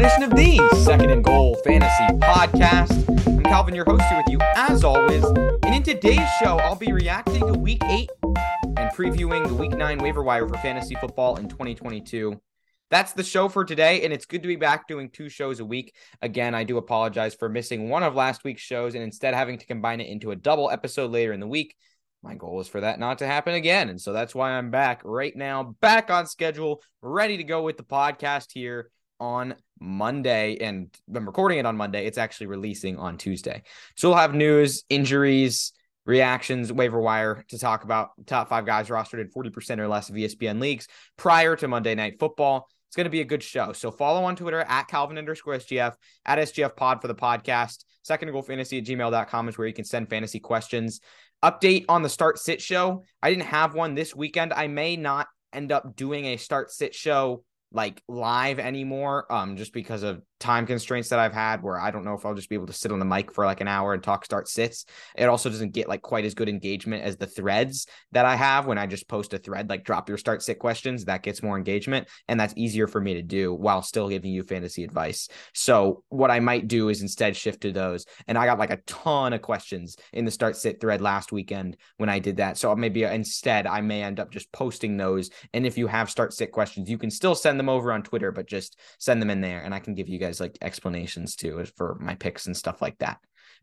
edition of the Second and Goal Fantasy Podcast. I'm Calvin, your host here with you, as always. And in today's show, I'll be reacting to Week 8 and previewing the Week 9 waiver wire for fantasy football in 2022. That's the show for today, and it's good to be back doing two shows a week. Again, I do apologize for missing one of last week's shows and instead having to combine it into a double episode later in the week. My goal is for that not to happen again. And so that's why I'm back right now, back on schedule, ready to go with the podcast here on Monday. And I'm recording it on Monday. It's actually releasing on Tuesday. So we'll have news, injuries, reactions, waiver wire to talk about top five guys rostered in 40% or less of ESPN leagues prior to Monday Night Football. It's going to be a good show. So follow on Twitter at Calvin underscore SGF, at SGF pod for the podcast. Second goal fantasy at gmail.com is where you can send fantasy questions. Update on the start sit show. I didn't have one this weekend. I may not end up doing a start sit show like live anymore um just because of time constraints that I've had where I don't know if I'll just be able to sit on the mic for like an hour and talk start sits. It also doesn't get like quite as good engagement as the threads that I have when I just post a thread like drop your start sit questions that gets more engagement and that's easier for me to do while still giving you fantasy advice. So what I might do is instead shift to those and I got like a ton of questions in the start sit thread last weekend when I did that. So maybe instead I may end up just posting those and if you have start sit questions you can still send them over on Twitter but just send them in there and I can give you guys like explanations too for my picks and stuff like that.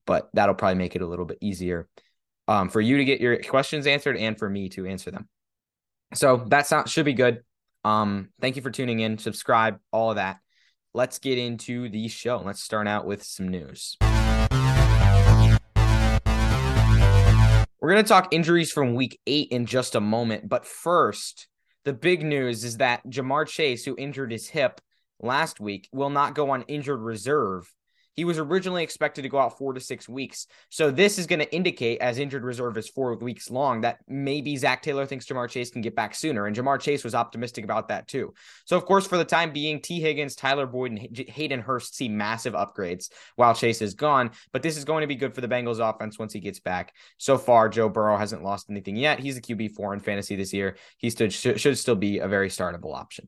But that'll probably make it a little bit easier um, for you to get your questions answered and for me to answer them. So that sound, should be good. Um, thank you for tuning in. Subscribe, all of that. Let's get into the show. Let's start out with some news. We're going to talk injuries from week eight in just a moment. But first, the big news is that Ja'Marr Chase, who injured his hip, last week will not go on injured reserve. He was originally expected to go out four to six weeks. So this is going to indicate, as injured reserve is four weeks long, that maybe Zac Taylor thinks Ja'Marr Chase can get back sooner. And Ja'Marr Chase was optimistic about that too. So, of course, for the time being, Tee Higgins, Tyler Boyd, and Hayden Hurst see massive upgrades while Chase is gone. But this is going to be good for the Bengals offense once he gets back. So far, Joe Burrow hasn't lost anything yet. He's a QB4 in fantasy this year. He should still be a very startable option.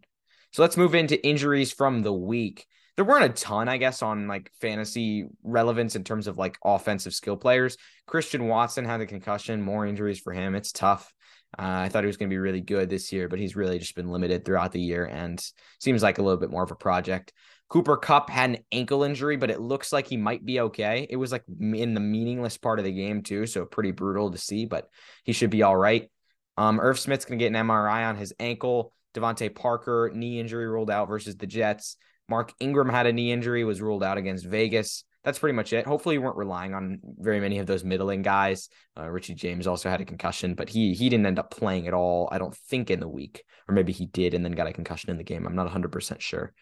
So let's move into injuries from the week. There weren't a ton, I guess, on like fantasy relevance in terms of like offensive skill players. Christian Watson had a concussion, more injuries for him. It's tough. Uh, I thought he was going to be really good this year, but he's really just been limited throughout the year and seems like a little bit more of a project. Cooper Kupp had an ankle injury, but it looks like he might be okay. It was like in the meaningless part of the game, too. So pretty brutal to see, but he should be all right. Um, Irv Smith's going to get an MRI on his ankle. DeVante Parker, knee injury ruled out versus the Jets. Mark Ingram had a knee injury, was ruled out against Vegas. That's pretty much it. Hopefully, you weren't relying on very many of those middling guys. Uh, Richie James also had a concussion, but he he didn't end up playing at all. I don't think in the week, or maybe he did and then got a concussion in the game. I'm not 100 percent sure.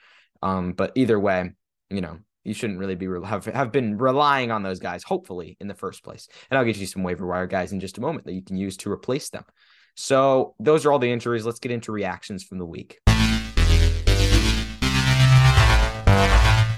Um, but either way, you know, you shouldn't really be have have been relying on those guys. Hopefully, in the first place. And I'll get you some waiver wire guys in just a moment that you can use to replace them. So those are all the injuries. Let's get into reactions from the week.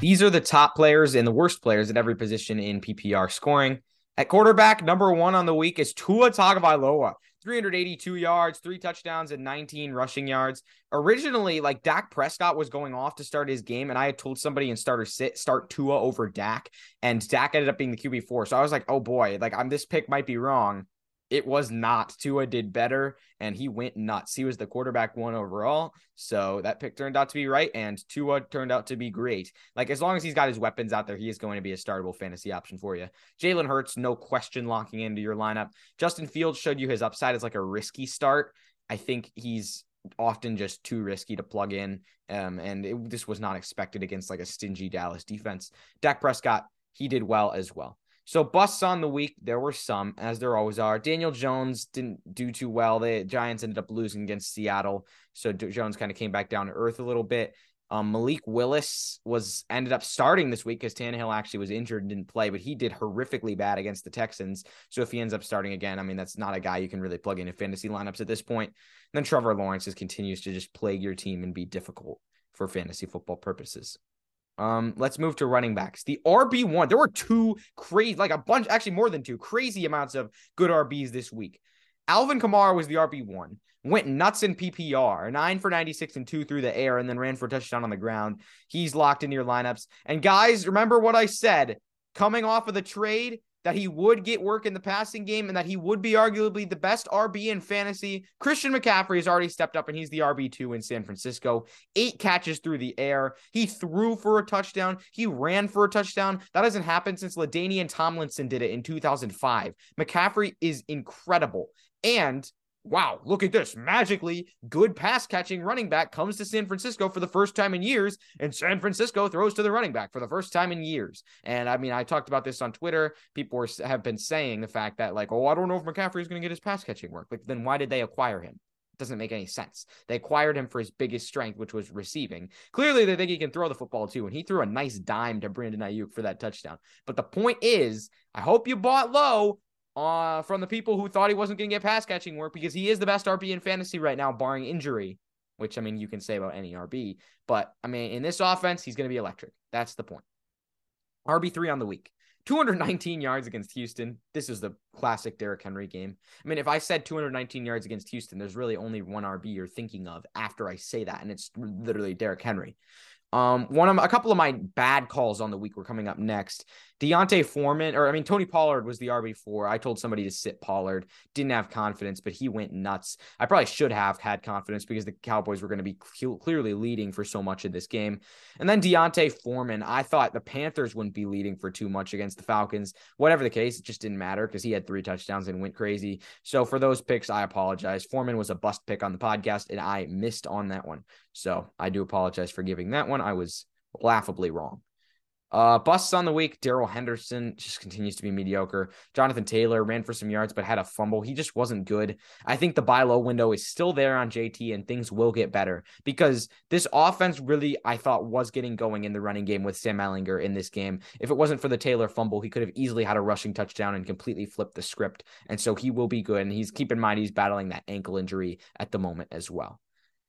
These are the top players and the worst players at every position in PPR scoring. At quarterback, number one on the week is Tua Tagovailoa. 382 yards, three touchdowns, and 19 rushing yards. Originally, like Dak Prescott was going off to start his game, and I had told somebody in starter sit start Tua over Dak, and Dak ended up being the QB four. So I was like, oh boy, like I'm this pick might be wrong it was not. Tua did better and he went nuts. He was the quarterback one overall. So that pick turned out to be right. And Tua turned out to be great. Like, as long as he's got his weapons out there, he is going to be a startable fantasy option for you. Jalen Hurts, no question, locking into your lineup. Justin Fields showed you his upside as like a risky start. I think he's often just too risky to plug in. Um, and it, this was not expected against like a stingy Dallas defense. Dak Prescott, he did well as well. So busts on the week, there were some, as there always are. Daniel Jones didn't do too well. The Giants ended up losing against Seattle, so Jones kind of came back down to earth a little bit. Um, Malik Willis was ended up starting this week because Tannehill actually was injured and didn't play, but he did horrifically bad against the Texans. So if he ends up starting again, I mean that's not a guy you can really plug into fantasy lineups at this point. And then Trevor Lawrence just continues to just plague your team and be difficult for fantasy football purposes. Um, let's move to running backs. The RB one, there were two crazy, like a bunch, actually more than two crazy amounts of good RBs this week. Alvin Kamara was the RB1, went nuts in PPR, nine for 96 and two through the air, and then ran for a touchdown on the ground. He's locked into your lineups. And guys, remember what I said coming off of the trade that he would get work in the passing game and that he would be arguably the best RB in fantasy. Christian McCaffrey has already stepped up and he's the RB2 in San Francisco. Eight catches through the air. He threw for a touchdown. He ran for a touchdown. That hasn't happened since LaDainian Tomlinson did it in 2005. McCaffrey is incredible. And wow, look at this. Magically, good pass catching running back comes to San Francisco for the first time in years, and San Francisco throws to the running back for the first time in years. And I mean, I talked about this on Twitter. People were, have been saying the fact that, like, oh, I don't know if McCaffrey is going to get his pass catching work. Like, then why did they acquire him? doesn't make any sense. They acquired him for his biggest strength, which was receiving. Clearly, they think he can throw the football too, and he threw a nice dime to Brandon Aiyuk for that touchdown. But the point is, I hope you bought low uh, from the people who thought he wasn't going to get pass catching work because he is the best RB in fantasy right now, barring injury, which I mean, you can say about any RB. But I mean, in this offense, he's going to be electric. That's the point. RB3 on the week. 219 yards against Houston. This is the classic Derrick Henry game. I mean, if I said 219 yards against Houston, there's really only one RB you're thinking of after I say that, and it's literally Derrick Henry. Um, one of a couple of my bad calls on the week were coming up next. D'Onta Foreman, or I mean, Tony Pollard was the RB4. I told somebody to sit Pollard, didn't have confidence, but he went nuts. I probably should have had confidence because the Cowboys were going to be clearly leading for so much of this game. And then D'Onta Foreman, I thought the Panthers wouldn't be leading for too much against the Falcons. Whatever the case, it just didn't matter because he had three touchdowns and went crazy. So for those picks, I apologize. Foreman was a bust pick on the podcast, and I missed on that one. So I do apologize for giving that one. I was laughably wrong. Uh, busts on the week. Darrell Henderson just continues to be mediocre. Jonathan Taylor ran for some yards, but had a fumble. He just wasn't good. I think the buy low window is still there on JT, and things will get better because this offense really, I thought, was getting going in the running game with Sam Ehlinger in this game. If it wasn't for the Taylor fumble, he could have easily had a rushing touchdown and completely flipped the script. And so he will be good. And he's keep in mind he's battling that ankle injury at the moment as well.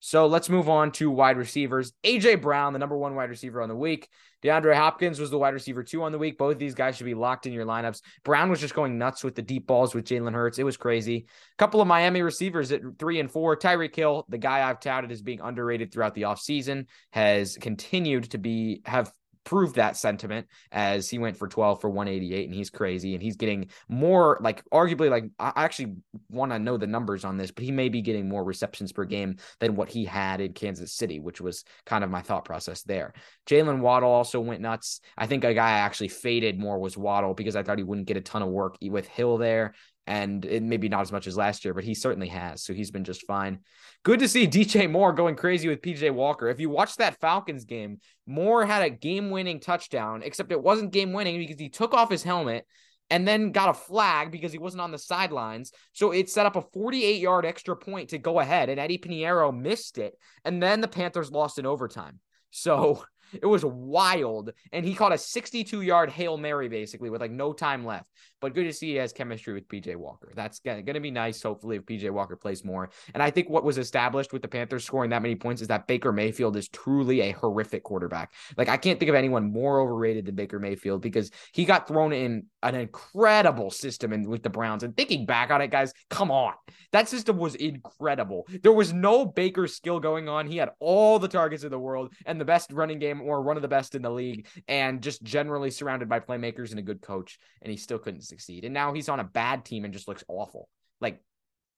So let's move on to wide receivers. AJ Brown, the number one wide receiver on the week. DeAndre Hopkins was the wide receiver two on the week. Both of these guys should be locked in your lineups. Brown was just going nuts with the deep balls with Jalen Hurts. It was crazy. A couple of Miami receivers at three and four. Tyreek Hill, the guy I've touted as being underrated throughout the offseason, has continued to be have proved that sentiment as he went for 12 for 188 and he's crazy and he's getting more like arguably like I actually want to know the numbers on this but he may be getting more receptions per game than what he had in Kansas City which was kind of my thought process there. Jalen Waddle also went nuts. I think a guy I actually faded more was Waddle because I thought he wouldn't get a ton of work with Hill there and it maybe not as much as last year, but he certainly has. So he's been just fine. Good to see DJ Moore going crazy with PJ Walker. If you watch that Falcons game, Moore had a game winning touchdown, except it wasn't game winning because he took off his helmet and then got a flag because he wasn't on the sidelines. So it set up a 48 yard extra point to go ahead, and Eddie Piñeiro missed it. And then the Panthers lost in overtime. So it was wild. And he caught a 62 yard Hail Mary basically with like no time left. But good to see he has chemistry with PJ Walker. That's going to be nice, hopefully, if PJ Walker plays more. And I think what was established with the Panthers scoring that many points is that Baker Mayfield is truly a horrific quarterback. Like, I can't think of anyone more overrated than Baker Mayfield because he got thrown in an incredible system in, with the Browns. And thinking back on it, guys, come on. That system was incredible. There was no Baker skill going on. He had all the targets in the world and the best running game or one of the best in the league and just generally surrounded by playmakers and a good coach. And he still couldn't succeed. And now he's on a bad team and just looks awful. Like,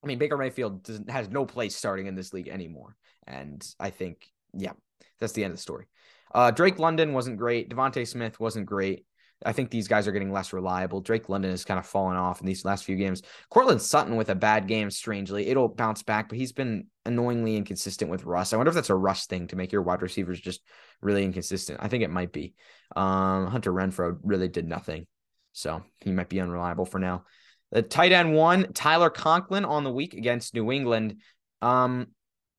I mean, Baker Mayfield has no place starting in this league anymore. And I think, yeah, that's the end of the story. Uh, Drake London wasn't great. DeVonta Smith wasn't great. I think these guys are getting less reliable. Drake London has kind of fallen off in these last few games. Courtland Sutton with a bad game, strangely. It'll bounce back, but he's been annoyingly inconsistent with Russ. I wonder if that's a Russ thing to make your wide receivers just really inconsistent. I think it might be. Um, Hunter Renfrow really did nothing. So he might be unreliable for now. The tight end one, Tyler Conklin on the week against New England. Um,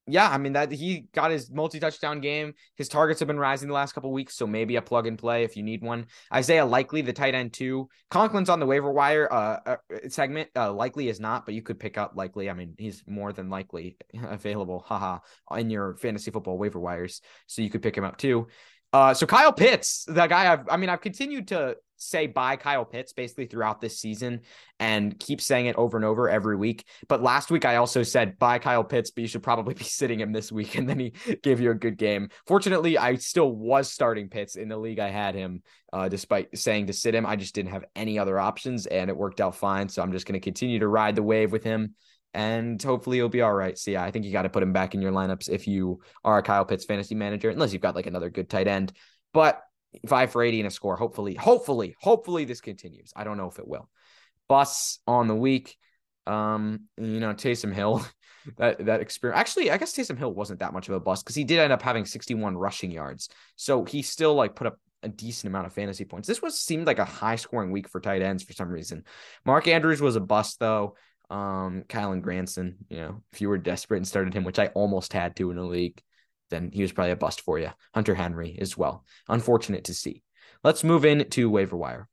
yeah, I mean that he got his multi-touchdown game. His targets have been rising the last couple weeks, so maybe a plug and play if you need one. Isaiah Likely, the tight end two. Conklin's on the waiver wire uh, uh segment. Uh, likely is not, but you could pick up Likely. I mean, he's more than likely available, haha, in your fantasy football waiver wires, so you could pick him up too. Uh, so Kyle Pitts, the guy I've, I mean, I've continued to say buy Kyle Pitts basically throughout this season and keep saying it over and over every week. But last week I also said buy Kyle Pitts, but you should probably be sitting him this week. And then he gave you a good game. Fortunately, I still was starting Pitts in the league. I had him uh, despite saying to sit him. I just didn't have any other options and it worked out fine. So I'm just going to continue to ride the wave with him and hopefully he'll be all right. So yeah, I think you got to put him back in your lineups if you are a Kyle Pitts fantasy manager, unless you've got like another good tight end. But five for 80 and a score. Hopefully, hopefully, hopefully this continues. I don't know if it will. Bus on the week. Um, you know, Taysom Hill, that that experience. Actually, I guess Taysom Hill wasn't that much of a bust because he did end up having 61 rushing yards. So he still like put up a decent amount of fantasy points. This was seemed like a high scoring week for tight ends for some reason. Mark Andrews was a bust though. Um, Kylen Granson, you know, if you were desperate and started him, which I almost had to in a league, then he was probably a bust for you. Hunter Henry as well. Unfortunate to see. Let's move in to waiver wire.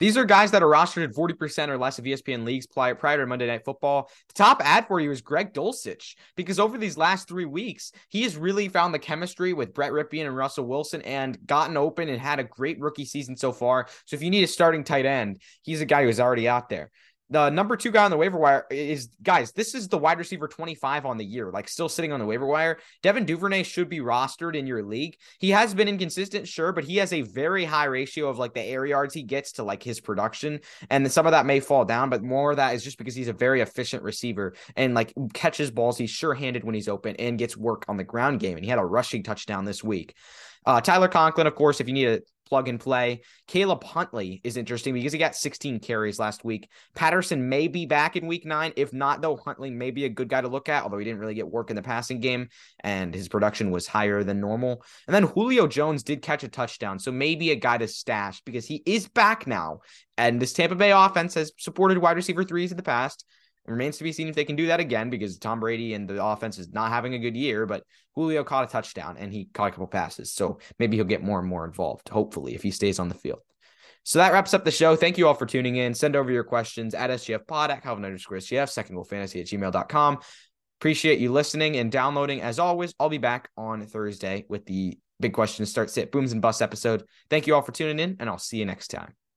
These are guys that are rostered at 40% or less of ESPN leagues prior, to Monday Night Football. The top ad for you is Greg Dulcich because over these last three weeks, he has really found the chemistry with Brett Rypien and Russell Wilson and gotten open and had a great rookie season so far. So if you need a starting tight end, he's a guy who's already out there the number two guy on the waiver wire is guys. This is the wide receiver 25 on the year, like still sitting on the waiver wire. Devin Duvernay should be rostered in your league. He has been inconsistent, sure, but he has a very high ratio of like the air yards he gets to like his production. And some of that may fall down, but more of that is just because he's a very efficient receiver and like catches balls. He's sure handed when he's open and gets work on the ground game. And he had a rushing touchdown this week. Uh, Tyler Conklin, of course, if you need a plug and play. Caleb Huntley is interesting because he got 16 carries last week. Patterson may be back in week nine. If not, though, Huntley may be a good guy to look at, although he didn't really get work in the passing game and his production was higher than normal. And then Julio Jones did catch a touchdown. So maybe a guy to stash because he is back now. And this Tampa Bay offense has supported wide receiver threes in the past. It remains to be seen if they can do that again because Tom Brady and the offense is not having a good year. But Julio caught a touchdown and he caught a couple passes. So maybe he'll get more and more involved, hopefully, if he stays on the field. So that wraps up the show. Thank you all for tuning in. Send over your questions at SGF pod at Calvin underscore SGF, second goal fantasy at gmail.com. Appreciate you listening and downloading. As always, I'll be back on Thursday with the big question start sit booms and bust episode. Thank you all for tuning in, and I'll see you next time.